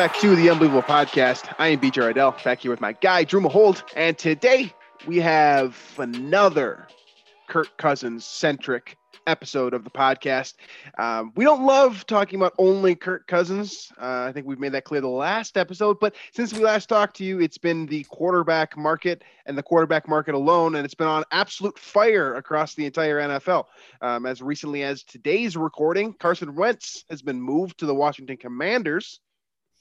Back to the Unbelievable Podcast. I am BJ Rydell, back here with my guy, Drew Mahowald, and today we have another Kirk Cousins centric episode of the podcast. Um, we don't love talking about only Kirk Cousins. Uh, I think we've made that clear the last episode, but since we last talked to you, it's been the quarterback market and the quarterback market alone, and it's been on absolute fire across the entire NFL. Um, as recently as today's recording, Carson Wentz has been moved to the Washington Commanders.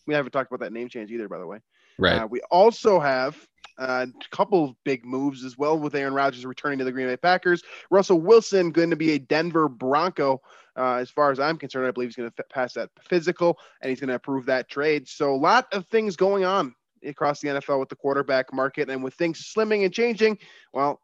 We haven't talked about that name change either, by the way. Right. Uh, we also have uh, a couple of big moves as well with Aaron Rodgers returning to the Green Bay Packers. Russell Wilson going to be a Denver Bronco. Uh, as far as I'm concerned, I believe he's going to pass that physical and he's going to approve that trade. So a lot of things going on across the NFL with the quarterback market and with things slimming and changing. Well,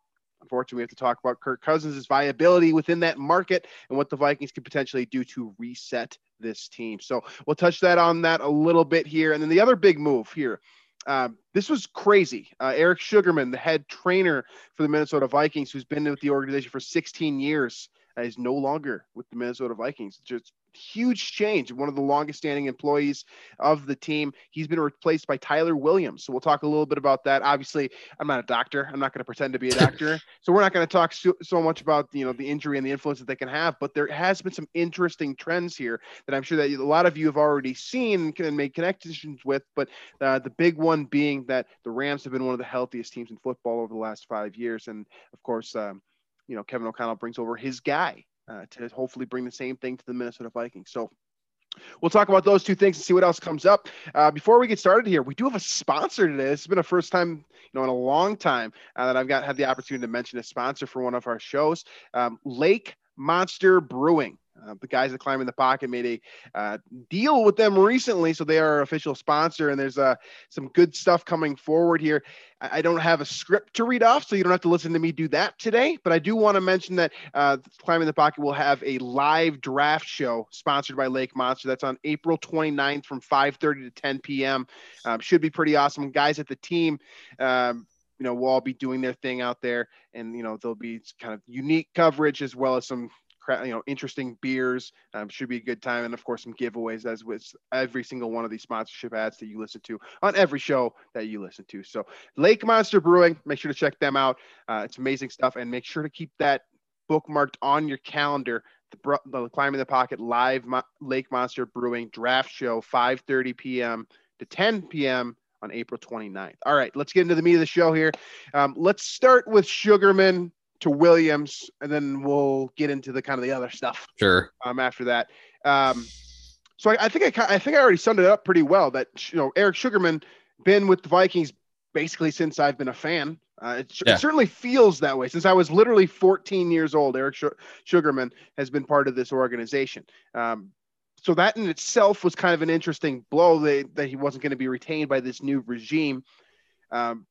unfortunately, we have to talk about Kirk Cousins' viability within that market and what the Vikings could potentially do to reset this team. So we'll touch that on that a little bit here. And then the other big move here. Um, this was crazy. Uh, Eric Sugarman, the head trainer for the Minnesota Vikings, who's been with the organization for 16 years, uh, is no longer with the Minnesota Vikings. Just huge change. One of the longest standing employees of the team. He's been replaced by Tyler Williams. So we'll talk a little bit about that. Obviously, I'm not a doctor. I'm not going to pretend to be a doctor. so we're not going to talk so, so much about you know the injury and the influence that they can have. But there has been some interesting trends here that I'm sure that a lot of you have already seen and can make connections with. But uh, the big one being that the Rams have been one of the healthiest teams in football over the last five years, and of course. Um, you know, Kevin O'Connell brings over his guy uh, to hopefully bring the same thing to the Minnesota Vikings. So we'll talk about those two things and see what else comes up. Uh, before we get started here, we do have a sponsor today. This has been a first time, you know, in a long time uh, that I've got had the opportunity to mention a sponsor for one of our shows, um, Lake Monster Brewing. Uh, the guys that Climbing the Pocket made a uh, deal with them recently, so they are official sponsor. And there's uh, some good stuff coming forward here. I, I don't have a script to read off, so you don't have to listen to me do that today. But I do want to mention that uh, Climbing the Pocket will have a live draft show sponsored by Lake Monster. That's on April 29th from 5:30 to 10 p.m. Um, should be pretty awesome. Guys at the team. Um, you know, will all be doing their thing out there, and you know, there'll be kind of unique coverage as well as some you know interesting beers um, should be a good time. And of course some giveaways as with every single one of these sponsorship ads that you listen to on every show that you listen to. So lake monster brewing make sure to check them out. Uh, it's amazing stuff. And make sure to keep that bookmarked on your calendar. The, the climbing the pocket live Mo- lake monster brewing draft show 5 p.m to 10 p.m on april 29th all right let's get into the meat of the show here. Um, let's start with sugarman to Williams, and then we'll get into the kind of the other stuff. Sure. Um, after that, um, so I, I think I, I think I already summed it up pretty well. That you know Eric Sugarman been with the Vikings basically since I've been a fan. Uh, it, Yeah. it certainly feels that way since I was literally 14 years old. Eric Su- Sugarman has been part of this organization. Um, so that in itself was kind of an interesting blow that, that he wasn't going to be retained by this new regime. Um,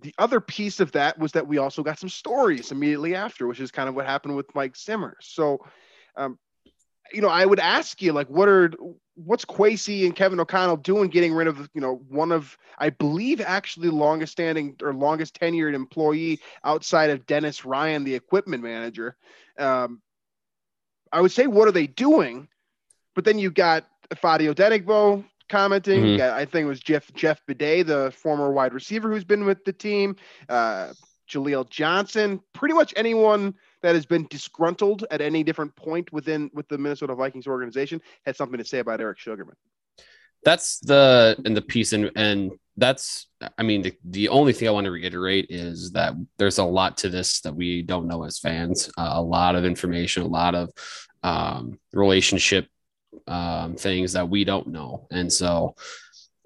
the other piece of that was that we also got some stories immediately after, which is kind of what happened with Mike Zimmer. So, um, you know, I would ask you, like, what are what's Kwesi and Kevin O'Connell doing, getting rid of, you know, one of, I believe, actually longest standing or longest tenured employee outside of Dennis Ryan, the equipment manager. Um, I would say, what are they doing? But then you got Ifeadi Odenigbo commenting. Mhm. I think it was Jeff Jeff Badet, the former wide receiver who's been with the team. Uh, Jaleel Johnson, pretty much anyone that has been disgruntled at any different point within with the Minnesota Vikings organization had something to say about Eric Sugarman. That's the and the piece and and that's I mean the, the only thing I want to reiterate is that there's a lot to this that we don't know as fans. Uh, a lot of information, a lot of um, relationship um, things that we don't know, and so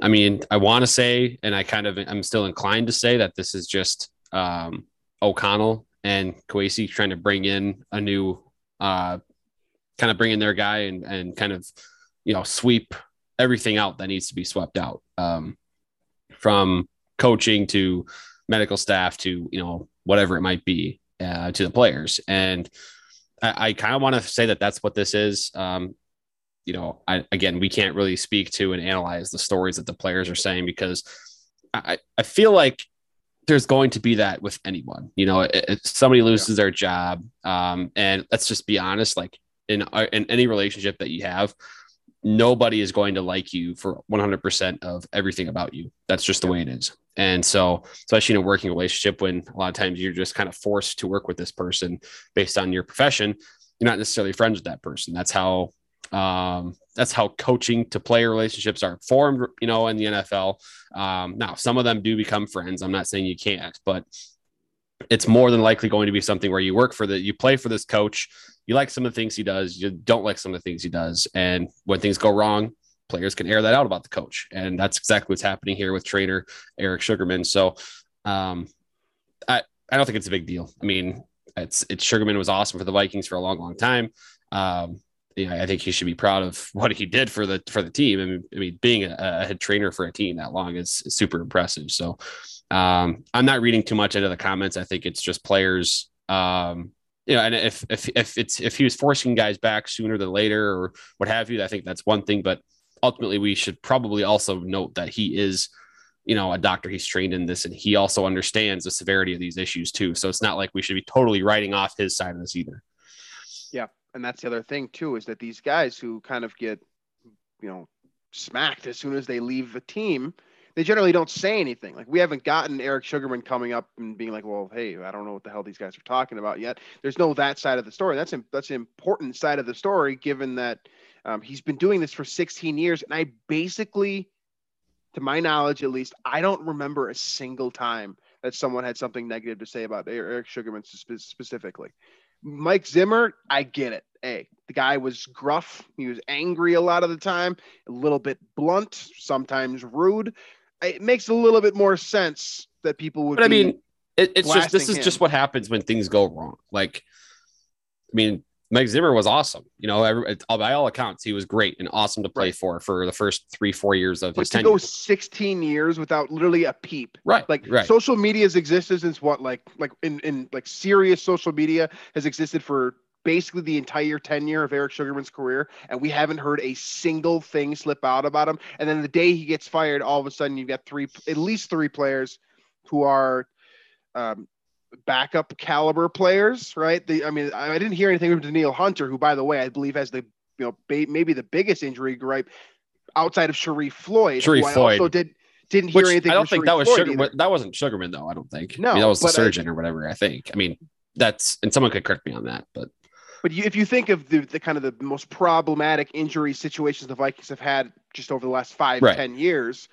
I mean I want to say, and I kind of I'm still inclined to say that this is just um, O'Connell and Kwesi trying to bring in a new uh, kind of bring in their guy and and kind of you know sweep everything out that needs to be swept out um, from coaching to medical staff to you know whatever it might be uh, to the players. And i, I kind of want to say that that's what this is. Um, you know I, again we can't really speak to and analyze the stories that the players are saying because i, I feel like there's going to be that with anyone you know if somebody loses yeah. their job um, and let's just be honest like in, uh, in any relationship that you have nobody is going to like you for 100% of everything about you. That's just the way it is. And so, especially in a working relationship, when a lot of times you're just kind of forced to work with this person based on your profession, you're not necessarily friends with that person. That's how um, that's how coaching to player relationships are formed, you know, in the NFL. Um, now, some of them do become friends. I'm not saying you can't, but it's more than likely going to be something where you work for the, you play for this coach you like some of the things he does, you don't like some of the things he does. And when things go wrong, players can air that out about the coach. And that's exactly what's happening here with trainer Eric Sugarman. So um, I, I don't think it's a big deal. I mean, it's, it's Sugarman was awesome for the Vikings for a long, long time. Um, you know, I think he should be proud of what he did for the for the team. I mean, I mean being a, a head trainer for a team that long is, is super impressive. So um, I'm not reading too much into the comments. I think it's just players um, you know, and if if if it's if he was forcing guys back sooner than later or what have you, I think that's one thing. But ultimately, we should probably also note that he is, you know, a doctor. He's trained in this, and he also understands the severity of these issues too. So it's not like we should be totally writing off his side of this either. Yeah, and that's the other thing too is that these guys who kind of get, you know, smacked as soon as they leave the team they generally don't say anything. Like we haven't gotten eric Sugarman coming up and being like, "Well, hey, I don't know what the hell these guys are talking about yet." There's no that side of the story. That's that's an important side of the story, given that um, he's been doing this for 16 years, and I basically, to my knowledge at least, I don't remember a single time that someone had something negative to say about eric Sugarman specifically. Mike Zimmer, I get it. Hey, the guy was gruff. He was angry a lot of the time, a little bit blunt, sometimes rude it makes a little bit more sense that people would. But I mean, it, it's just this is him. just what happens when things go wrong. Like, I mean, Mike Zimmer was awesome. You know, every, by all accounts, he was great and awesome to play right. for for the first three, four years of but his to tenure. go 16 years without literally a peep. Right. Like right. social media's existence is what like like in in like serious social media has existed for basically the entire tenure of Eric Sugarman's career, and we haven't heard a single thing slip out about him. And then the day he gets fired, all of a sudden you've got three, at least three players who are um, backup caliber players, right? The, I mean, I didn't hear anything from Danielle Hunter, who, by the way, I believe has the you know maybe the biggest injury gripe outside of Sharrif Floyd. Sharrif Floyd also did didn't hear Which anything. I don't think Sharrif that was Floyd Sugar. either. That wasn't Sugarman though. I don't think. No, I mean, that was the but I- surgeon or whatever. I think. I mean, that's and someone could correct me on that, but But you, if you think of the, the kind of the most problematic injury situations the Vikings have had just over the last five, Right. ten years,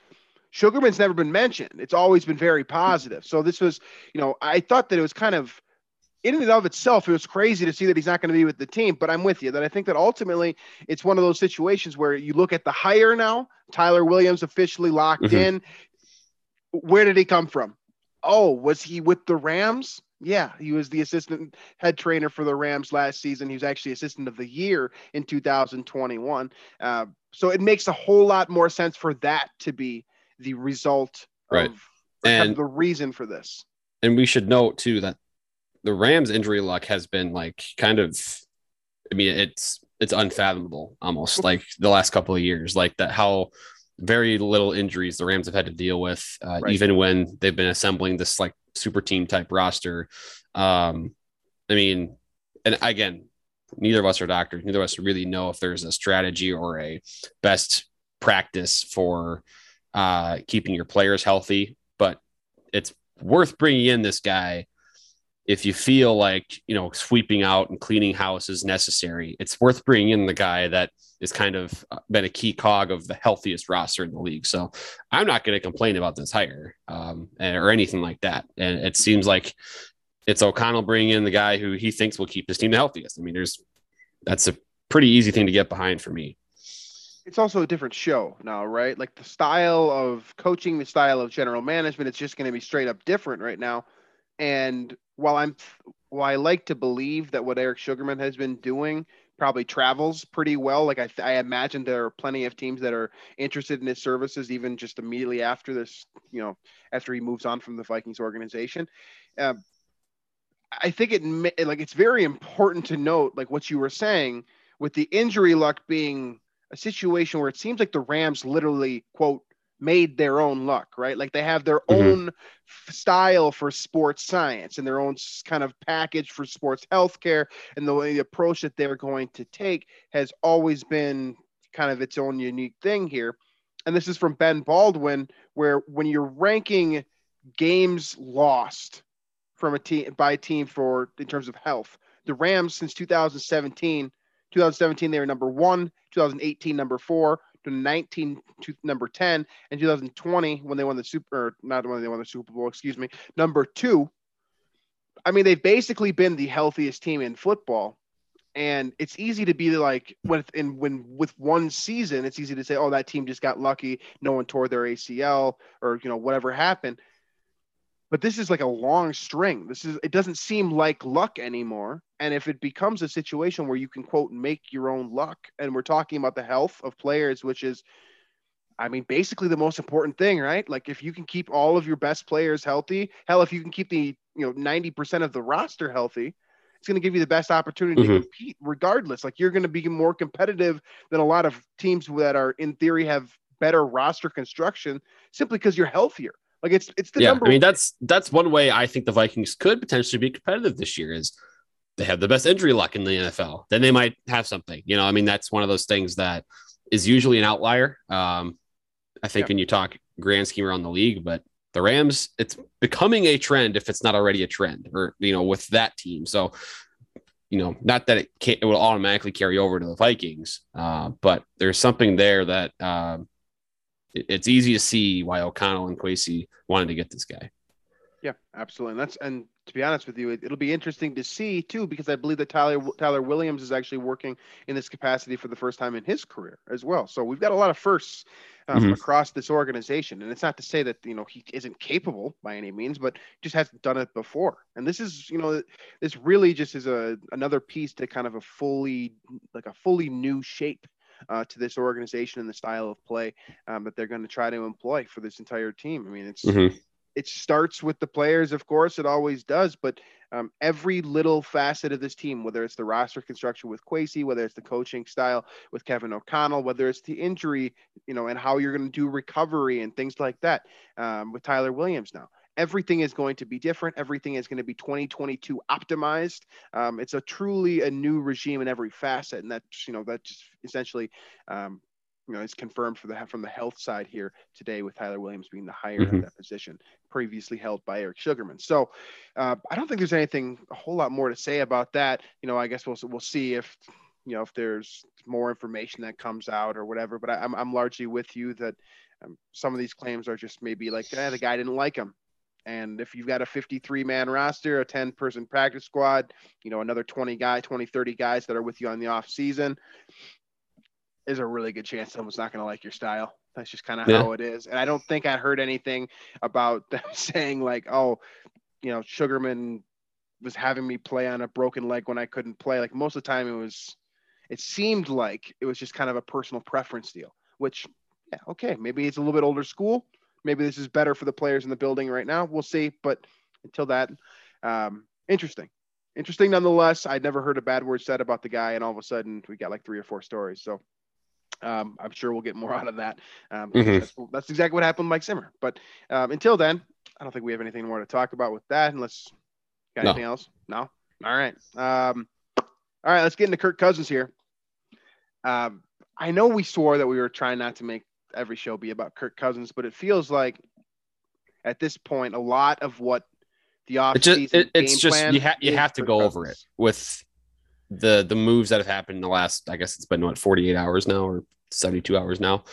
Sugarman's never been mentioned. It's always been very positive. So this was, you know, I thought that it was kind of in and of itself, it was crazy to see that he's not going to be with the team. But I'm with you that I think that ultimately it's one of those situations where you look at the hire now, Tyler Williams officially locked Mhm. in. Where did he come from? Oh, was he with the Rams? Yeah, he was the assistant head trainer for the Rams last season. He was actually assistant of the year in 2021. Uh, so it makes a whole lot more sense for that to be the result Right. of or kind of And- the reason for this. and we should note too that the Rams injury luck has been like kind of I mean it's it's unfathomable almost like the last couple of years like that how very little injuries the Rams have had to deal with uh, Right. even when they've been assembling this like super team type roster um I mean and again neither of us are doctors neither of us really know if there's a strategy or a best practice for uh keeping your players healthy but it's worth bringing in this guy if you feel like you know sweeping out and cleaning house is necessary. It's worth bringing in the guy that is kind of uh, been a key cog of the healthiest roster in the league. So i'm not going to complain about this hire um, or anything like that. And it seems like it's o'connell bringing in the guy who he thinks will keep his team the healthiest. I mean there's that's a pretty easy thing to get behind for me It's also a different show now, right? Like the style of coaching, the style of general management, it's just going to be straight up different right now. And while I'm while I like to believe that what Eric Sugarman has been doing probably travels pretty well. Like I, I imagine there are plenty of teams that are interested in his services, even just immediately after this, you know, after he moves on from the Vikings organization. Uh, I think it like it's very important to note, like what you were saying, with the injury luck being a situation where it seems like the Rams literally quote made their own luck, right? Like they have their mm-hmm. own f- style for sports science and their own kind of package for sports healthcare. And the, way the approach that they're going to take has always been kind of its own unique thing here. And this is from Ben Baldwin, where when you're ranking games lost from a team by a team for in terms of health, the Rams since 2017, 2017 they were number one, 2018 number four, 19 to number 10 and 2020 when they won the super not when they won the super bowl excuse me number two. I mean they've basically been the healthiest team in football and it's easy to be like when in when with one season it's easy to say oh that team just got lucky. No one tore their acl or you know whatever happened but this is like a long string. This is it doesn't seem like luck anymore. And if it becomes a situation where you can quote make your own luck, and we're talking about the health of players, which is I mean, basically the most important thing, right? Like if you can keep all of your best players healthy, hell, if you can keep the you know 90% of the roster healthy, it's going to give you the best opportunity mm-hmm. to compete regardless. Like you're going to be more competitive than a lot of teams that are in theory have better roster construction simply because you're healthier. Like it's it's the yeah, number. I mean, that's that's one way I think the Vikings could potentially be competitive this year is they have the best injury luck in the NFL. Then they might have something. You know, I mean, that's one of those things that is usually an outlier. Um, I think yeah. when you talk grand scheme around the league, but the Rams, it's becoming a trend if it's not already a trend, or you know, with that team. So, you know, not that it can't, it will automatically carry over to the Vikings, uh, but there's something there that uh, it's easy to see why O'Connell and Kwesi wanted to get this guy. Yeah, absolutely. And that's and to be honest with you, it, will be interesting to see too because I believe that Tyler Tyler Williams is actually working in this capacity for the first time in his career as well. So we've got a lot of firsts um, mm-hmm. across this organization, and it's not to say that you know he isn't capable by any means, but just hasn't done it before. And this is you know this really just is a another piece to kind of a fully like a fully new shape uh, to this organization and the style of play um, that they're going to try to employ for this entire team. I mean, it's mm-hmm. it starts with the players, of course, it always does, but um, every little facet of this team, whether it's the roster construction with Kwesi, whether it's the coaching style with Kevin O'Connell, whether it's the injury, you know, and how you're going to do recovery and things like that um, with Tyler Williams now everything is going to be different. Everything is going to be 2022 optimized. Um, it's a truly a new regime in every facet, and that's you know that just essentially. Um, you know, is confirmed for the from the health side here today with Tyler Williams being the higher mm-hmm. that position, previously held by Eric Sugarman. So, uh, I don't think there's anything a whole lot more to say about that. You know, I guess we'll we'll see if you know if there's more information that comes out or whatever. But I, am I'm, I'm largely with you that um, some of these claims are just maybe like eh, the guy didn't like him and if you've got a 53 man roster, a 10 person practice squad, you know, another 20 guy, 20, 30 guys that are with you on the off season, is a really good chance someone's not going to like your style. That's just kind of yeah. how it is. And I don't think I heard anything about them saying like, oh, you know, Sugarman was having me play on a broken leg when I couldn't play. Like most of the time it was, it seemed like it was just kind of a personal preference deal, which, yeah, okay, maybe it's a little bit older school maybe this is better for the players in the building right now. We'll see. But until that, um, interesting. Interesting nonetheless. I'd never heard a bad word said about the guy, and all of a sudden we got like three or four stories. So um, I'm sure we'll get more out of that. Um, mm-hmm. that's, that's, exactly what happened with Mike Zimmer. But um, until then, I don't think we have anything more to talk about with that unless got no. anything else. No. All right. Um, all right. Let's get into Kirk Cousins here. Um, I know we swore that we were trying not to make every show be about Kirk Cousins, but it feels like at this point a lot of what the off it just, it, it's just you, ha- you have to Kirk go Cousins. over it with the the moves that have happened in the last I guess it's been what 48 hours now or 72 hours now.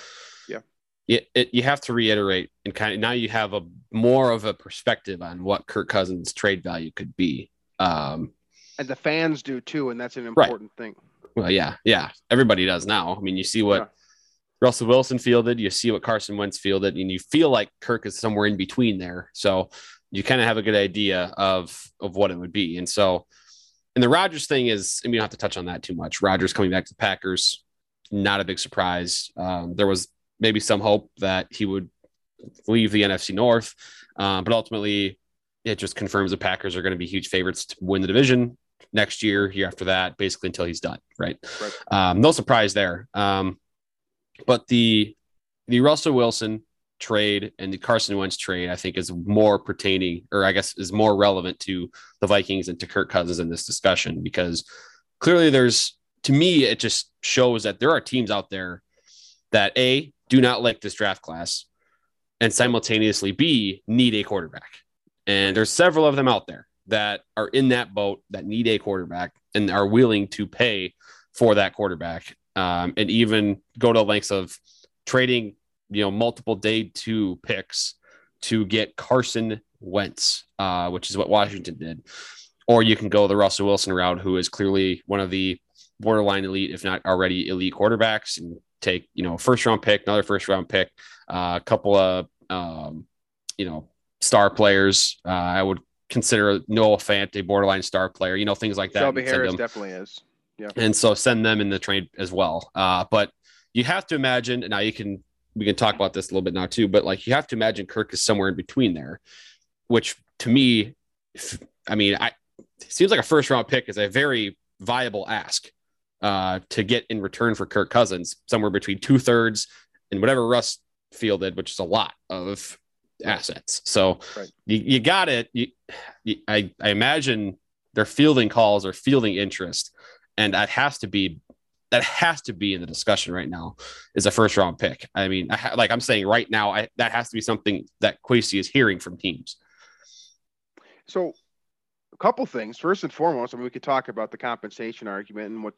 Yeah. It, it, you have to reiterate and kind of now you have a more of a perspective on what Kirk Cousins trade value could be. Um, and the fans do too, and that's an important right. thing. Well, yeah, yeah, everybody does now. I mean, you see what Russell Wilson fielded, you see what Carson Wentz fielded, and you feel like Kirk is somewhere in between there. So you kind of have a good idea of of what it would be. And so, and the Rodgers thing is, and we don't have to touch on that too much. Rodgers coming back to the Packers, not a big surprise. Um, there was maybe some hope that he would leave the NFC North, uh, but ultimately, it just confirms the Packers are going to be huge favorites to win the division next year, year after that, basically until he's done. Right. Right. Um, no surprise there. Um, but the the Russell Wilson trade and the Carson Wentz trade, I think, is more pertaining, or I guess is more relevant to the Vikings and to Kirk Cousins in this discussion because clearly there's, to me, it just shows that there are teams out there that A, do not like this draft class, and simultaneously B, need a quarterback. And there's several of them out there that are in that boat that need a quarterback and are willing to pay for that quarterback um, and even go to lengths of trading you know multiple day two picks to get Carson Wentz, uh, which is what Washington did, or you can go the Russell Wilson route, who is clearly one of the borderline elite, if not already elite quarterbacks, and take you know first round pick, another first round pick, uh, a couple of um, you know star players. Uh, I would consider Noah Fant a borderline star player, you know things like that. Shelby Harris definitely is. And so send them in the trade as well. Uh, but you have to imagine, and now you can we can talk about this a little bit now too. But like you have to imagine Kirk is somewhere in between there, which to me, if- I mean, I it seems like a first round pick is a very viable ask uh, to get in return for Kirk Cousins, somewhere between two thirds and whatever Russ fielded, which is a lot of assets. So Right. you, you got it. You, you, I, I imagine their fielding calls or fielding interest, and that has to be that has to be in the discussion right now is a first round pick. I mean, I ha- like I'm saying right now, I, that has to be something that Kwesi is hearing from teams. So, a couple things. First and foremost, I mean, we could talk about the compensation argument and what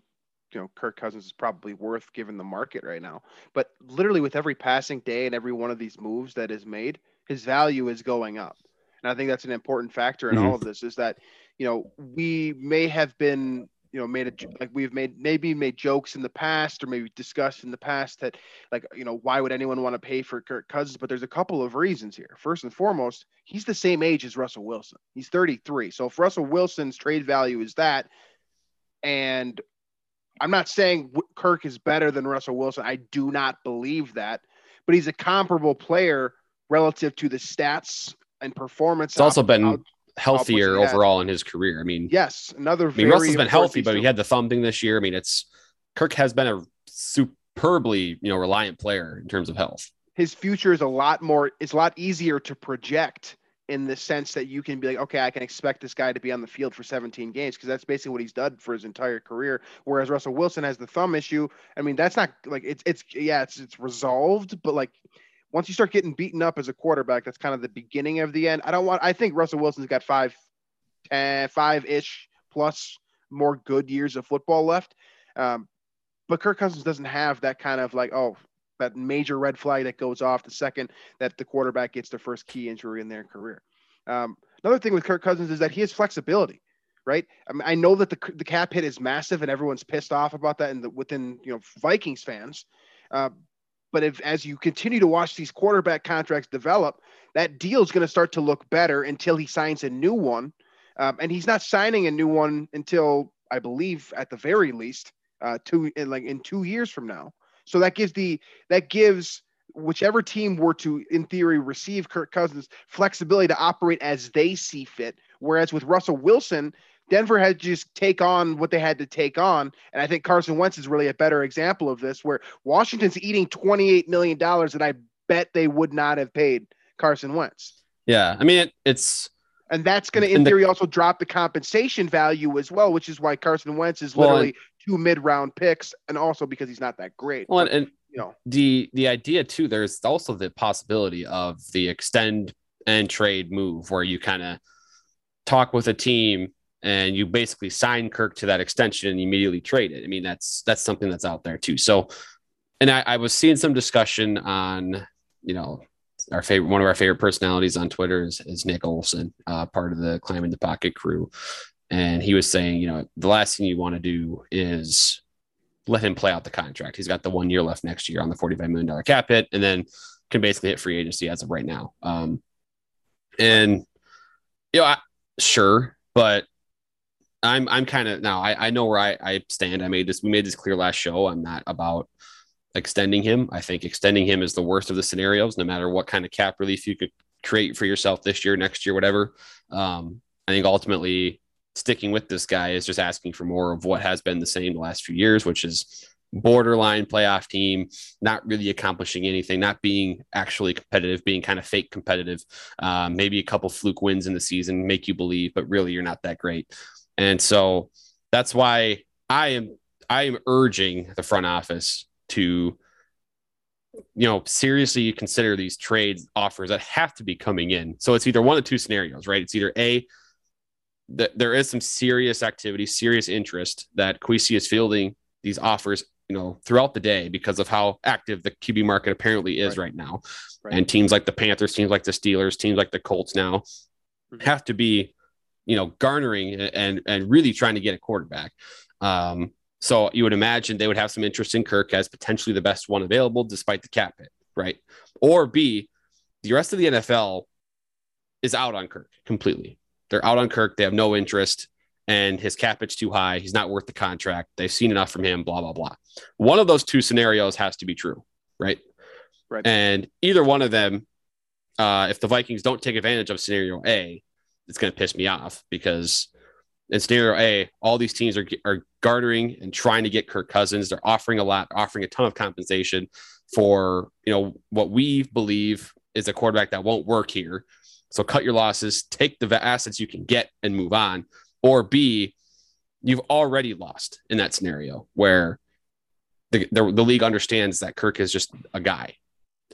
you know Kirk Cousins is probably worth given the market right now. But literally, with every passing day and every one of these moves that is made, his value is going up. And I think that's an important factor in Mhm. all of this. Is that you know we may have been you know made a j- like we've made maybe made jokes in the past or maybe discussed in the past that like you know why would anyone want to pay for Kirk Cousins? But there's a couple of reasons here. First and foremost, he's the same age as Russell Wilson. He's 33. So if Russell Wilson's trade value is that, and I'm not saying Kirk is better than Russell Wilson. I do not believe that, but he's a comparable player relative to the stats and performance. It's also been healthier overall in his career. I mean, yes, another. I mean, very Russell's been healthy, but he had the thumb thing this year. I mean, it's Kirk has been a superbly, you know, reliant player in terms of health. his future is a lot more it's a lot easier to project in the sense that you can be like okay i can expect this guy to be on the field for 17 games because that's basically what he's done for his entire career whereas russell wilson has the thumb issue i mean that's not like it's it's yeah it's it's resolved but like once you start getting beaten up as a quarterback that's kind of the beginning of the end i don't want i think russell Wilson's got five, five-ish plus more good years of football left um, but kirk cousins doesn't have that kind of like oh that major red flag that goes off the second that the quarterback gets their first key injury in their career. Um, another thing with Kirk Cousins is that he has flexibility, right? I mean, I know that the the cap hit is massive and everyone's pissed off about that and within you know Vikings fans. Uh, but if as you continue to watch these quarterback contracts develop, that deal is going to start to look better until he signs a new one, um, and he's not signing a new one until I believe at the very least uh, two in like in two years from now. So that gives the that gives whichever team were to, in theory, receive Kirk Cousins flexibility to operate as they see fit. Whereas with Russell Wilson, Denver had to just take on what they had to take on. And I think Carson Wentz is really a better example of this, where Washington's eating $28 million that I bet they would not have paid Carson Wentz. Yeah, I mean, it, it's And that's going to, in And the- theory, also drop the compensation value as well, which is why Carson Wentz is Well, and- literally two mid-round picks, and also because he's not that great. well, But, and you know, the the idea too. There's also the possibility of the extend and trade move, where you kind of talk with a team and you basically sign Kirk to that extension and immediately trade it. I mean, that's that's something that's out there too. So, and I, I was seeing some discussion on, you know, our favorite one of our favorite personalities on Twitter is, is Nick Olson, uh, part of the Climbing the Pocket crew, and he was saying, you know, the last thing you want to do is let him play out the contract. He's got the one year left next year on the $45 million cap hit, and then can basically hit free agency as of right now. Um, and you know, I, sure, but I'm I'm kind of now I, I know where I, I stand. I made this we made this clear last show. I'm not about extending him. I think extending him is the worst of the scenarios, no matter what kind of cap relief you could create for yourself this year, next year, whatever. Um, I think ultimately sticking with this guy is just asking for more of what has been the same the last few years, which is borderline playoff team, not really accomplishing anything, not being actually competitive, being kind of fake competitive. Um, maybe a couple fluke wins in the season make you believe, but really you're not that great. And so that's why I am I am urging the front office to you know seriously consider these trades offers that have to be coming in. So it's either one of two scenarios, right? It's either a that there is some serious activity, serious interest that Kwesi is fielding these offers, you know, throughout the day because of how active the QB market apparently is right, right now. Right. And teams like the Panthers, teams like the Steelers, teams like the Colts now mm-hmm. have to be you know, garnering and and really trying to get a quarterback. Um, so you would imagine they would have some interest in Kirk as potentially the best one available, despite the cap hit, right? Or B, the rest of the NFL is out on Kirk completely. They're out on Kirk. They have no interest, and his cap hit's too high. He's not worth the contract. They've seen enough from him. Blah blah blah. One of those two scenarios has to be true, right? Right. And either one of them, uh, if the Vikings don't take advantage of scenario A, it's going to piss me off because in scenario A, all these teams are, are garnering and trying to get Kirk Cousins. They're offering a lot, offering a ton of compensation for, you know, what we believe is a quarterback that won't work here. So cut your losses, take the assets you can get and move on. Or B, you've already lost in that scenario where the, the, the league understands that Kirk is just a guy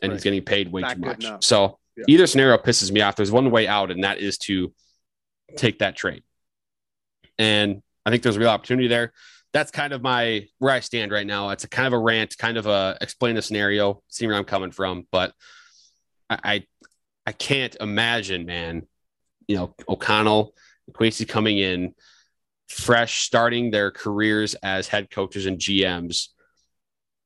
and right. he's getting paid way Not too much. Enough. So yeah. either scenario pisses me off. There's one way out, and that is to take that trade. And I think there's a real opportunity there. That's kind of my where I stand right now. It's a kind of a rant, kind of a explain the scenario, see where I'm coming from. But I I, I can't imagine, man, you know, O'Connell, Kwesi coming in fresh, starting their careers as head coaches and GMs.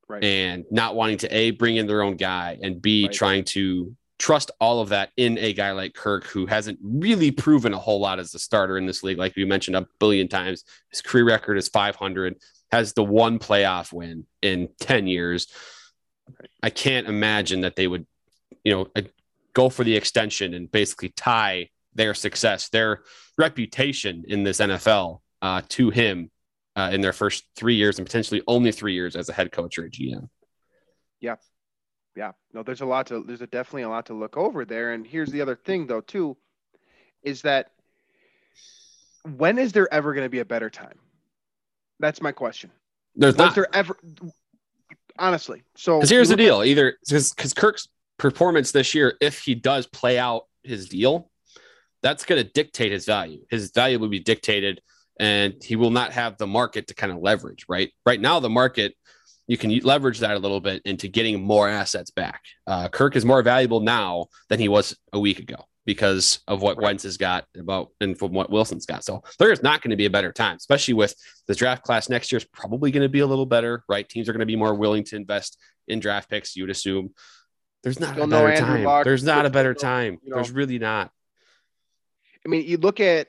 Right. And not wanting to a bring in their own guy and b right. trying to trust all of that in a guy like Kirk, who hasn't really proven a whole lot as a starter in this league. Like we mentioned a billion times, his career record is 500, has the one playoff win in 10 years. I can't imagine that they would, you know, uh, go for the extension and basically tie their success, their reputation in this NFL uh, to him uh, in their first three years and potentially only three years as a head coach or a GM. Yeah, yeah, no, there's a lot to there's a definitely a lot to look over there. And here's the other thing though too, is that when is there ever going to be a better time? That's my question. There's not there ever honestly. So because here's the deal: at, either because Kirk's performance this year, if he does play out his deal, that's going to dictate his value. His value will be dictated, and he will not have the market to kind of leverage. Right, right now the market you can leverage that a little bit into getting more assets back. Uh, Kirk is more valuable now than he was a week ago because of what right. Wentz has got about and from what Wilson's got. So there is not going to be a better time, especially with the draft class next year is probably going to be a little better, right? Teams are going to be more willing to invest in draft picks. You'd assume there's not a better time. There's not a better time. You know, there's really not. I mean, you look at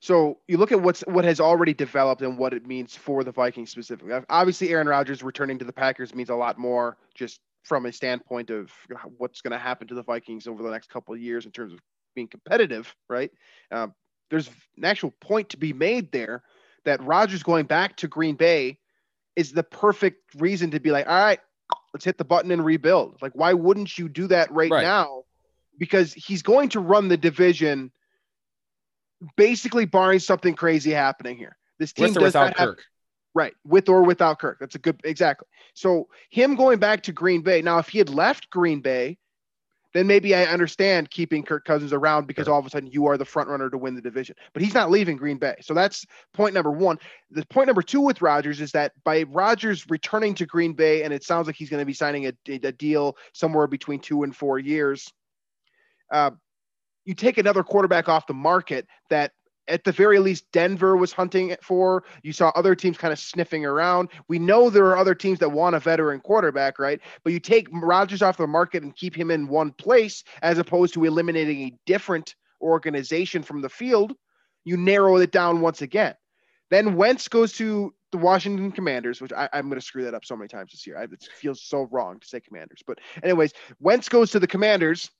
So you look at what's what has already developed and what it means for the Vikings specifically. Obviously, Aaron Rodgers returning to the Packers means a lot more just from a standpoint of what's going to happen to the Vikings over the next couple of years in terms of being competitive, right? Um, there's an actual point to be made there that Rodgers going back to Green Bay is the perfect reason to be like, all right, let's hit the button and rebuild. Like, why wouldn't you do that right, right. now? Because he's going to run the division basically barring something crazy happening here. This team with or without have, Kirk. Right, with or without Kirk. That's a good exactly. So him going back to Green Bay. Now, if he had left Green Bay, then maybe I understand keeping Kirk Cousins around because sure. all of a sudden you are the front runner to win the division. But he's not leaving Green Bay. So that's point number one. The point number two with Rodgers is that by Rodgers returning to Green Bay, and it sounds like he's going to be signing a, a deal somewhere between two and four years. Uh, you take another quarterback off the market that at the very least Denver was hunting for. You saw other teams kind of sniffing around. We know there are other teams that want a veteran quarterback, right? But you take Rodgers off the market and keep him in one place as opposed to eliminating a different organization from the field, you narrow it down once again. Then Wentz goes to the Washington Commanders, which I, am going to screw that up so many times this year. I, it feels so wrong to say Commanders. But, anyways, Wentz goes to the Commanders.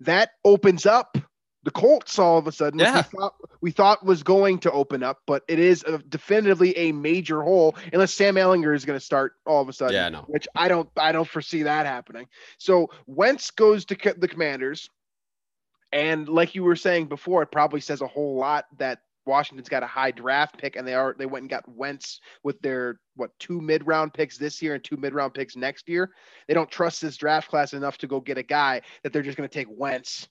That opens up the Colts all of a sudden, yeah. we, thought, we thought was going to open up, but it is a, definitively a major hole unless Sam Ehlinger is going to start all of a sudden. Yeah, no. Which I don't, I don't foresee that happening. So Wentz goes to the Commanders, and like you were saying before, it probably says a whole lot that Washington's got a high draft pick, and they are they went and got Wentz with their what two mid round picks this year and two mid round picks next year. They don't trust this draft class enough to go get a guy that they're just going to take Wentz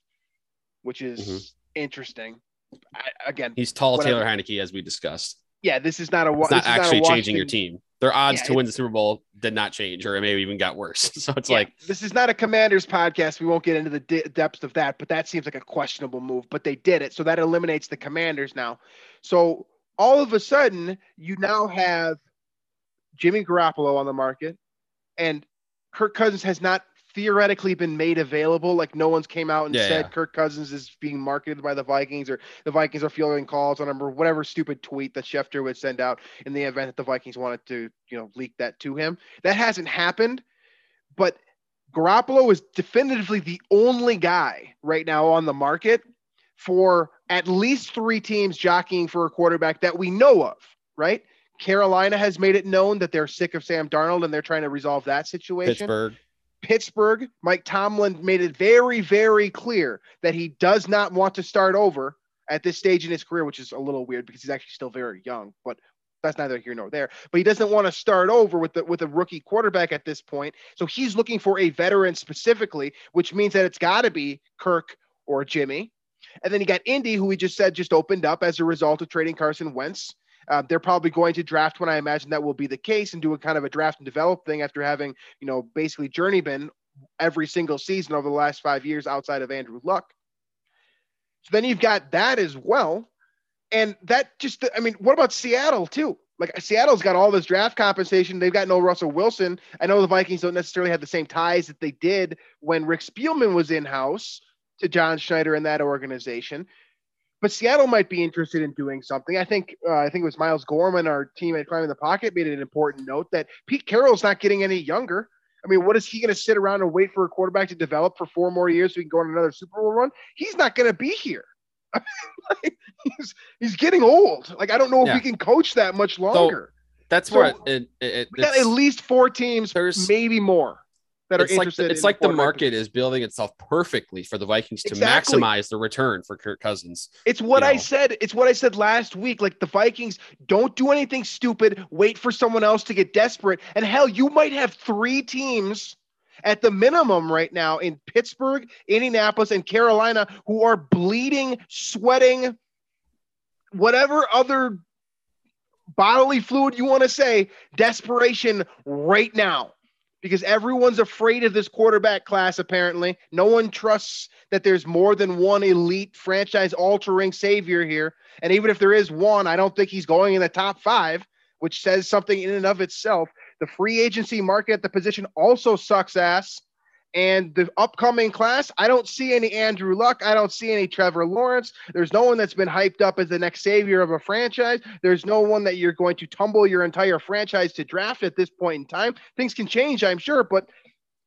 which is mm-hmm. interesting. I, again, he's tall whatever. Taylor Heinicke, as we discussed. Yeah, this is not a. It's not actually not changing your team. Their odds yeah, to win the Super Bowl did not change, or it maybe even got worse. So it's yeah, like this is not a Commanders podcast. We won't get into the de- depths of that, but that seems like a questionable move. But they did it, so that eliminates the Commanders now. So all of a sudden, you now have Jimmy Garoppolo on the market, and Kirk Cousins has not theoretically been made available. Like no one's came out and yeah, said yeah. Kirk Cousins is being marketed by the Vikings or the Vikings are fielding calls on him or whatever stupid tweet that Schefter would send out in the event that the Vikings wanted to, you know, leak that to him. That hasn't happened, but Garoppolo is definitively the only guy right now on the market for at least three teams jockeying for a quarterback that we know of, right? Carolina has made it known that they're sick of Sam Darnold and they're trying to resolve that situation. Pittsburgh. Pittsburgh, Mike Tomlin made it very, very clear that he does not want to start over at this stage in his career, which is a little weird because he's actually still very young, but that's neither here nor there. But he doesn't want to start over with the with a rookie quarterback at this point. So he's looking for a veteran specifically, which means that it's got to be Kirk or Jimmy. And then you got Indy, who we just said just opened up as a result of trading Carson Wentz. Uh, they're probably going to draft when I imagine that will be the case and do a kind of a draft and develop thing after having, you know, basically journeyman every single season over the last five years outside of Andrew Luck. So then you've got that as well. And that just, I mean, what about Seattle too? Like Seattle's got all this draft compensation. They've got no Russell Wilson. I know the Vikings don't necessarily have the same ties that they did when Rick Spielman was in house to John Schneider and that organization but Seattle might be interested in doing something. I think uh, I think it was Miles Gorman, our team at Climbing the Pocket, made an important note that Pete Carroll's not getting any younger. I mean, what is he going to sit around and wait for a quarterback to develop for four more years so he can go on another Super Bowl run? He's not going to be here. like, he's he's getting old. Like I don't know if yeah. we can coach that much longer. So that's so where it, it, it we got at least four teams, maybe more that it's are interested. Like the, it's like the market is building itself perfectly for the Vikings to exactly. maximize the return for Kirk Cousins. It's what you know. I said. It's what I said last week. Like the Vikings don't do anything stupid. Wait for someone else to get desperate. And hell, you might have three teams at the minimum right now in Pittsburgh, Indianapolis, and Carolina who are bleeding, sweating, whatever other bodily fluid you want to say, desperation right now because everyone's afraid of this quarterback class, apparently. No one trusts that there's more than one elite franchise altering savior here. And even if there is one, I don't think he's going in the top five, which says something in and of itself. The free agency market at the position also sucks ass. And the upcoming class, I don't see any Andrew Luck. I don't see any Trevor Lawrence. There's no one that's been hyped up as the next savior of a franchise. There's no one that you're going to tumble your entire franchise to draft at this point in time. Things can change, I'm sure, but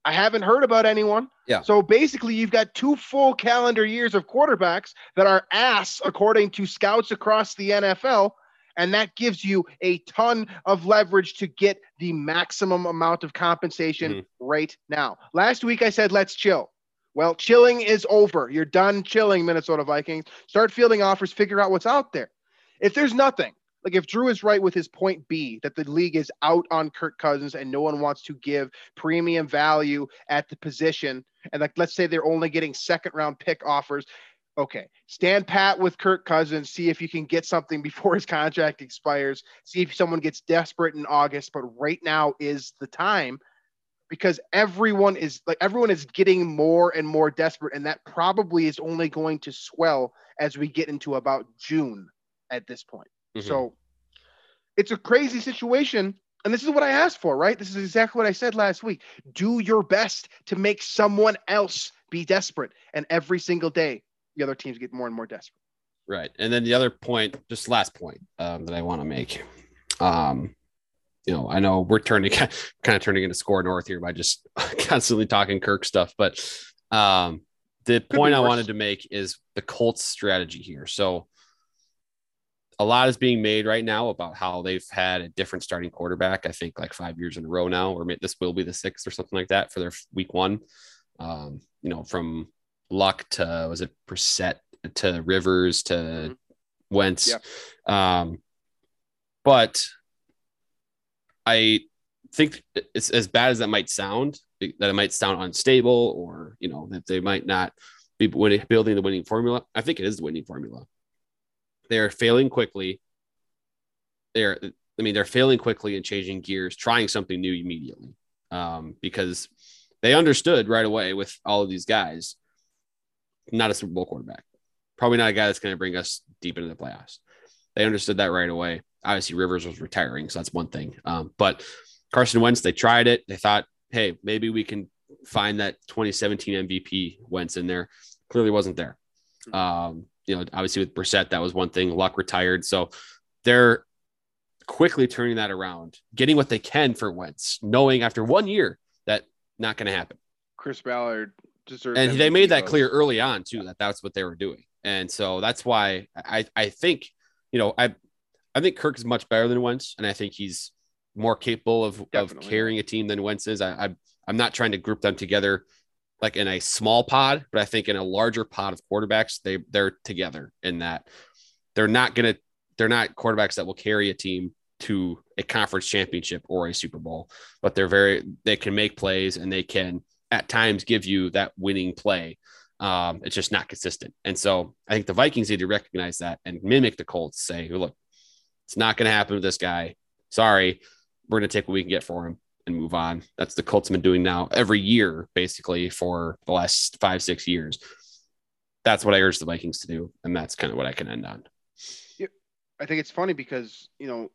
I haven't heard about anyone. Yeah. So basically, you've got two full calendar years of quarterbacks that are ass, according to scouts across the NFL and that gives you a ton of leverage to get the maximum amount of compensation mm-hmm. right now. Last week I said, let's chill. Well, chilling is over. You're done chilling, Minnesota Vikings. Start fielding offers, figure out what's out there. If there's nothing, like if Drew is right with his point B that the league is out on Kirk Cousins and no one wants to give premium value at the position, and like let's say they're only getting second round pick offers, okay, stand pat with Kirk Cousins, see if you can get something before his contract expires, see if someone gets desperate in August, but right now is the time because everyone is like everyone is getting more and more desperate and that probably is only going to swell as we get into about June at this point. Mm-hmm. So it's a crazy situation and this is what I asked for, right? This is exactly what I said last week. Do your best to make someone else be desperate and every single day the other teams get more and more desperate. Right. And then the other point, just last point um, that I want to make. Um, you know, I know we're turning kind of turning into Skor North here by just constantly talking Kirk stuff, but um, the point I wanted to make is the Colts strategy here. So a lot is being made right now about how they've had a different starting quarterback. I think like five years in a row now, or this will be the sixth or something like that for their week one. Um, you know, from Luck to was it Brissett to Rivers to mm-hmm. Wentz. Yeah. Um, but I think it's as bad as that might sound, that it might sound unstable or, you know, that they might not be winning, building the winning formula. I think it is the winning formula. They are failing quickly. They're, I mean, they're failing quickly and changing gears, trying something new immediately um, because they understood right away with all of these guys, not a Super Bowl quarterback, probably not a guy that's going to bring us deep into the playoffs. They understood that right away. Obviously, Rivers was retiring, so that's one thing. Um, but Carson Wentz, they tried it. They thought, hey, maybe we can find that 2017 MVP Wentz in there. Clearly wasn't there. Um, you know, obviously with Brissett, that was one thing. Luck retired, so they're quickly turning that around, getting what they can for Wentz, knowing after one year that not going to happen. Chris Ballard deserves, and MVP they made that clear early on too that that's what they were doing, and so that's why I I think you know I I think Kirk is much better than Wentz, and I think he's more capable of, of carrying a team than Wentz is. I, I I'm not trying to group them together like in a small pod, but I think in a larger pod of quarterbacks, they they're together in that they're not gonna they're not quarterbacks that will carry a team to a conference championship or a Super Bowl, but they're very they can make plays and they can at times give you that winning play. Um, it's just not consistent. And so I think the Vikings need to recognize that and mimic the Colts, say, look, it's not going to happen with this guy. Sorry, we're going to take what we can get for him and move on. That's the Colts have been doing now every year, basically, for the last five, six years. That's what I urge the Vikings to do. And that's kind of what I can end on. I think it's funny because, you know,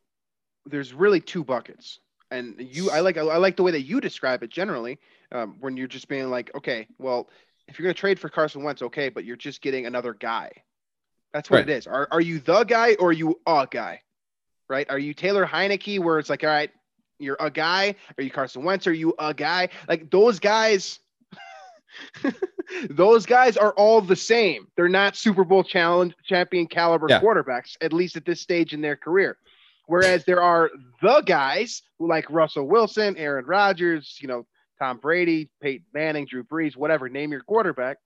there's really two buckets. And you, I like, I like the way that you describe it generally, um, when you're just being like, okay, well, if you're going to trade for Carson Wentz, okay, but you're just getting another guy. That's what right. it is. Are, are you the guy or are you a guy? right? Are you Taylor Heinicke, where it's like, all right, you're a guy? Are you Carson Wentz? Are you a guy? Like those guys, those guys are all the same. They're not Super Bowl challenge champion caliber yeah. quarterbacks, at least at this stage in their career. Whereas there are the guys who like Russell Wilson, Aaron Rodgers, you know, Tom Brady, Peyton Manning, Drew Brees, whatever, name your quarterback.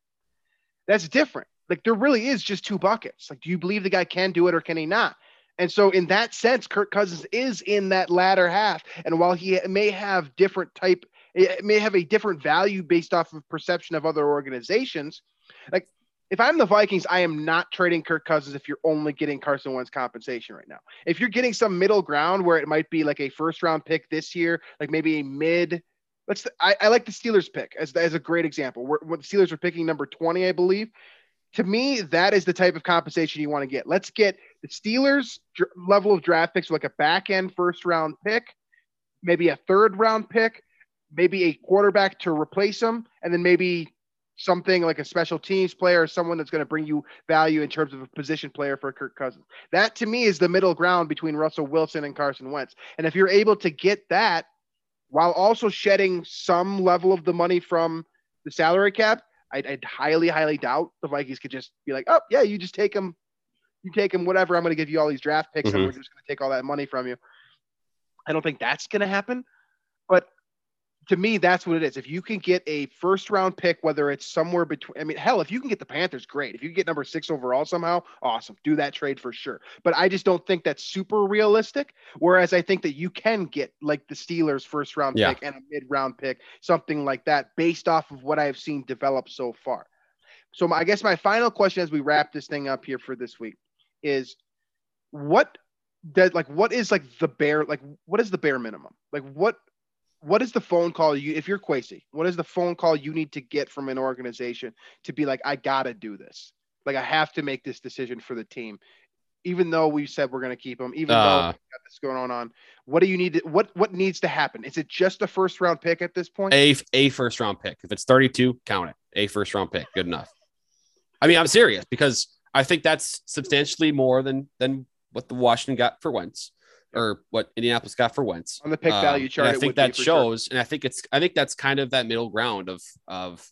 That's different. Like there really is just two buckets. Like, do you believe the guy can do it or can he not? And so, in that sense, Kirk Cousins is in that latter half. And while he may have different type, it may have a different value based off of perception of other organizations. Like, if I'm the Vikings, I am not trading Kirk Cousins if you're only getting Carson Wentz compensation right now. If you're getting some middle ground where it might be like a first round pick this year, like maybe a mid. Let's. I, I like the Steelers pick as, as a great example. Where, when the Steelers are picking number 20, I believe to me, that is the type of compensation you want to get. Let's get the Steelers dr- level of draft picks, like a back end first round pick, maybe a third round pick, maybe a quarterback to replace them, and then maybe something like a special teams player or someone that's going to bring you value in terms of a position player for Kirk Cousins. That to me is the middle ground between Russell Wilson and Carson Wentz. And if you're able to get that while also shedding some level of the money from the salary cap, I'd, I'd, highly, highly doubt the Vikings could just be like, oh yeah, you just take him, you take him, whatever. I'm going to give you all these draft picks, mm-hmm. and we're just going to take all that money from you. I don't think that's going to happen, but to me, that's what it is. If you can get a first round pick, whether it's somewhere between, I mean, hell, if you can get the Panthers, great. If you get number six overall somehow, awesome. Do that trade for sure. But I just don't think that's super realistic. Whereas I think that you can get like the Steelers' first round yeah. pick and a mid round pick, something like that, based off of what I've seen develop so far. So my, I guess my final question as we wrap this thing up here for this week is what does like what is like the bare like what is the bare minimum like what what is the phone call you if you're Kwesi, what is the phone call you need to get from an organization to be like, I gotta do this? Like I have to make this decision for the team. Even though we said we're gonna keep him, even uh, though we got this going on, what do you need to, what what needs to happen? Is it just a first round pick at this point? A a first round pick. If it's 32, count it. A first round pick. Good enough. I mean, I'm serious because I think that's substantially more than than what the Washington got for Wentz or what Indianapolis got for Wentz on the pick value Um, chart. and I think that shows, sure. and I think it's I think that's kind of that middle ground of of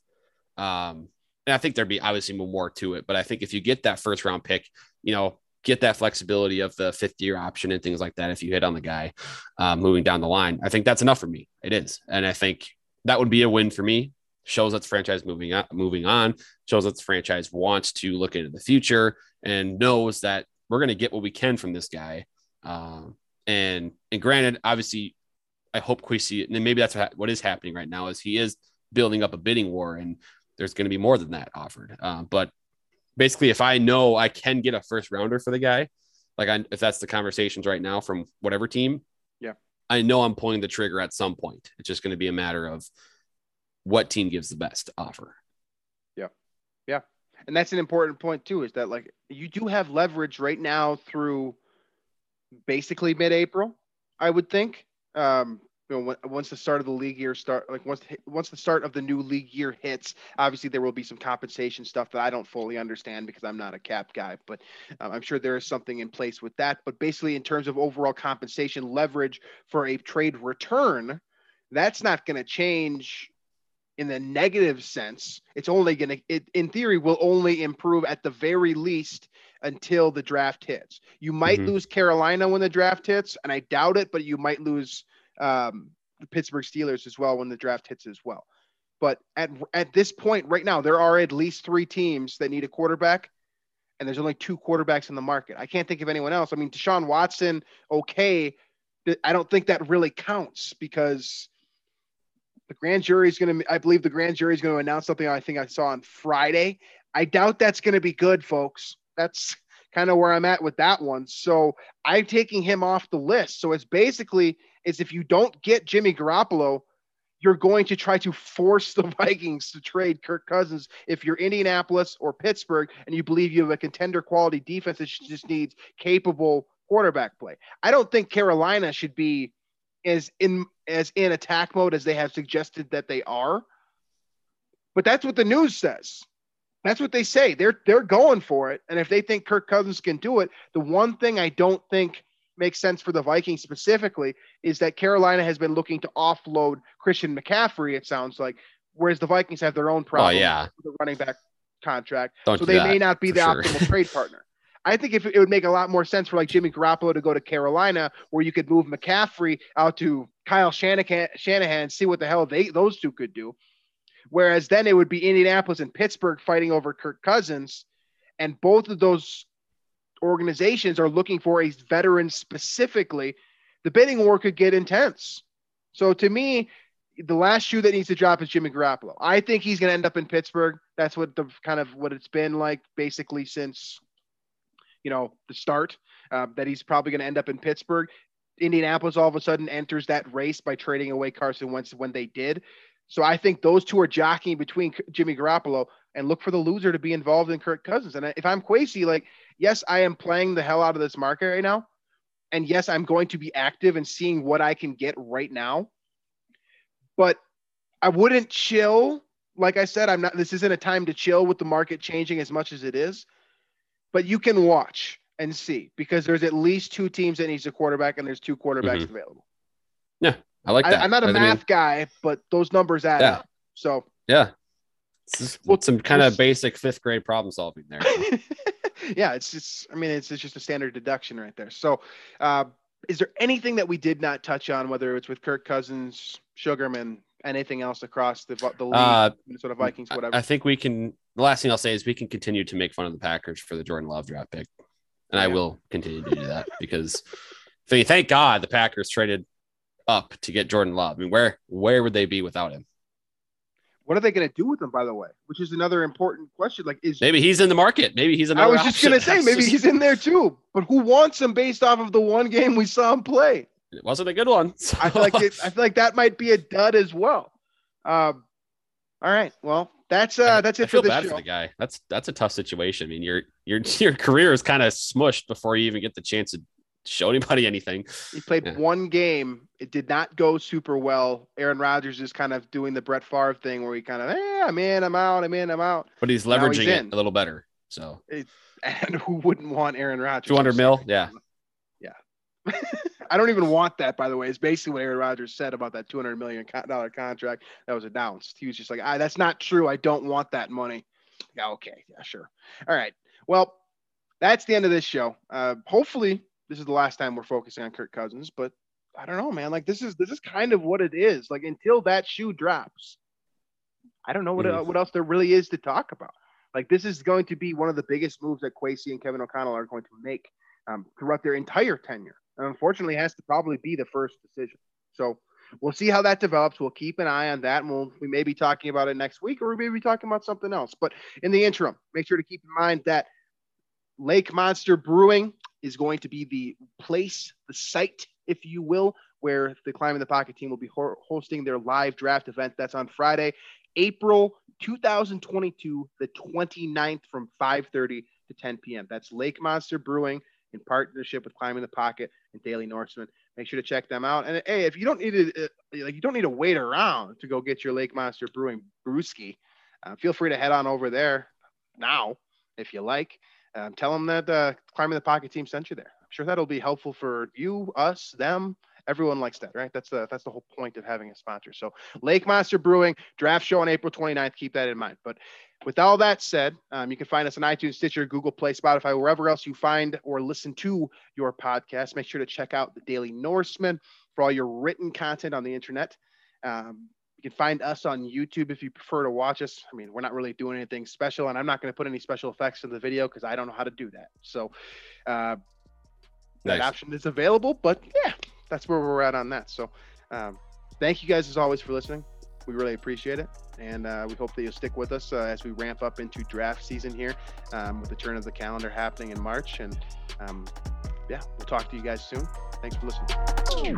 um and I think there'd be obviously more to it, but I think if you get that first round pick, you know, get that flexibility of the fifth year option and things like that. If you hit on the guy um, moving down the line, I think that's enough for me. It is, and I think that would be a win for me. Shows that the franchise moving on, moving on. Shows that the franchise wants to look into the future and knows that we're going to get what we can from this guy. Um, and and granted, obviously, I hope Kwesi, and maybe that's what, what is happening right now is he is building up a bidding war, and there's going to be more than that offered. Uh, but basically, if I know I can get a first rounder for the guy, like I, if that's the conversations right now from whatever team, Yeah. I know I'm pulling the trigger at some point. It's just going to be a matter of what team gives the best offer. Yeah, yeah, and that's an important point too is that like you do have leverage right now through basically mid-april i would think. Um you know, once the start of the league year start like once once the start of the new league year hits obviously there will be some compensation stuff that i don't fully understand because i'm not a cap guy but um, i'm sure there is something in place with that. But basically in terms of overall compensation leverage for a trade return that's not going to change in the negative sense, it's only going to, it in theory, will only improve at the very least until the draft hits. You might Mhm. lose Carolina when the draft hits, and I doubt it, but you might lose um, the Pittsburgh Steelers as well when the draft hits as well. But at at this point, right now, there are at least three teams that need a quarterback, and there's only two quarterbacks in the market. I can't think of anyone else. I mean, Deshaun Watson, okay, I don't think that really counts because the grand jury is going to i believe the grand jury is going to announce something i think i saw on friday i doubt that's going to be good folks that's kind of where i'm at with that one so i'm taking him off the list so it's basically is if you don't get jimmy garoppolo you're going to try to force the vikings to trade kirk cousins if you're indianapolis or pittsburgh and you believe you have a contender quality defense that just needs capable quarterback play i don't think carolina should be as in as in attack mode as they have suggested that they are. But that's what the news says. That's what they say. They're they're going for it. And if they think Kirk Cousins can do it, the one thing I don't think makes sense for the Vikings specifically is that Carolina has been looking to offload Christian McCaffrey, it sounds like, whereas the Vikings have their own Oh problem yeah, with the running back contract. don't so they that. may not be the sure. optimal trade partner. I think if it would make a lot more sense for like Jimmy Garoppolo to go to Carolina, where you could move McCaffrey out to Kyle Shanahan, Shanahan, see what the hell they those two could do. Whereas then it would be Indianapolis and Pittsburgh fighting over Kirk Cousins, and both of those organizations are looking for a veteran specifically. The bidding war could get intense. So to me, the last shoe that needs to drop is Jimmy Garoppolo. I think he's going to end up in Pittsburgh. That's what the kind of what it's been like basically since you know the start. Uh, that he's probably going to end up in Pittsburgh. Indianapolis all of a sudden enters that race by trading away Carson Wentz when they did. So I think those two are jockeying between Jimmy Garoppolo and look for the loser to be involved in Kirk Cousins. And if I'm Kwesi, like yes, I am playing the hell out of this market right now, and yes, I'm going to be active and seeing what I can get right now. But I wouldn't chill. Like I said, I'm not. This isn't a time to chill with the market changing as much as it is. But you can watch and see because there's at least two teams that needs a quarterback and there's two quarterbacks mm-hmm. available. I like I, that. I'm not a I mean, math guy, but those numbers add Yeah. up. So yeah, it's Well, some kind of basic fifth grade problem solving there. yeah, it's just. I mean, it's, it's just a standard deduction right there. So, uh, is there anything that we did not touch on, whether it's with Kirk Cousins, Sugarman, anything else across the the league, Uh, Minnesota Vikings, whatever? I think we can. The last thing I'll say is we can continue to make fun of the Packers for the Jordan Love draft pick, and I will continue to do that because th- thank God the Packers traded up to get Jordan Love. I mean, where where would they be without him? what are they going to do with him, by the way? Which is another important question. Like, is Maybe he's in the market. Maybe he's I another. was just going to say maybe he's in there too, but who wants him based off of the one game we saw him play? It wasn't a good one. so- I feel like it, I feel like that might be a dud as well. Um, all right, well that's uh that's I it feel for this bad show. for the guy. That's that's a tough situation. I mean, your your your career is kind of smushed before you even get the chance to show anybody anything. He played Yeah. one game. It did not go super well. Aaron Rodgers is kind of doing the Brett Favre thing where he kind of, eh, I'm in, I'm out, I'm in, I'm out. But he's Now he's leveraging it a little better. So And who wouldn't want Aaron Rodgers? 200 mil, yeah. Yeah. I don't even want that, by the way. It's basically what Aaron Rodgers said about that $200 million contract that was announced. He was just like, ah, that's not true. I don't want that money. Yeah, okay. Yeah, sure. All right. Well, that's the end of this show. Uh, hopefully, this is the last time we're focusing on Kirk Cousins, but I don't know, man. Like this is this is kind of what it is. Like until that shoe drops, I don't know what Mhm. what else there really is to talk about. Like this is going to be one of the biggest moves that Kwesi and Kevin O'Connell are going to make um, throughout their entire tenure. And unfortunately, it has to probably be the first decision. So we'll see how that develops. We'll keep an eye on that, and we'll, we may be talking about it next week, or we may be talking about something else. But in the interim, make sure to keep in mind that Lake Monster Brewing is going to be the place, the site, if you will, where the Climbing the Pocket team will be ho- hosting their live draft event. That's on Friday, April 2022, the 29th from 5:30 to 10 p.m. That's Lake Monster Brewing in partnership with Climbing the Pocket and Daily Norseman. Make sure to check them out. And hey, if you don't need to, uh, like you don't need to wait around to go get your Lake Monster Brewing brewski, uh, feel free to head on over there now if you like. Um, tell them that uh, Climbing the Pocket team sent you there. I'm sure that'll be helpful for you, us, them. Everyone likes that, right? That's the that's the whole point of having a sponsor. So Lake Monster Brewing draft show on April 29th. Keep that in mind. But with all that said, um, you can find us on iTunes, Stitcher, Google Play, Spotify, wherever else you find or listen to your podcast. Make sure to check out the Daily Norseman for all your written content on the internet. Um, can find us on YouTube if you prefer to watch us. I mean, we're not really doing anything special, and I'm not going to put any special effects in the video because I don't know how to do that. So uh, that Nice. option is available, but yeah, that's where we're at on that. So um, thank you guys as always for listening. We really appreciate it. And uh, we hope that you'll stick with us uh, as we ramp up into draft season here um, with the turn of the calendar happening in March. And um, yeah, we'll talk to you guys soon. Thanks for listening.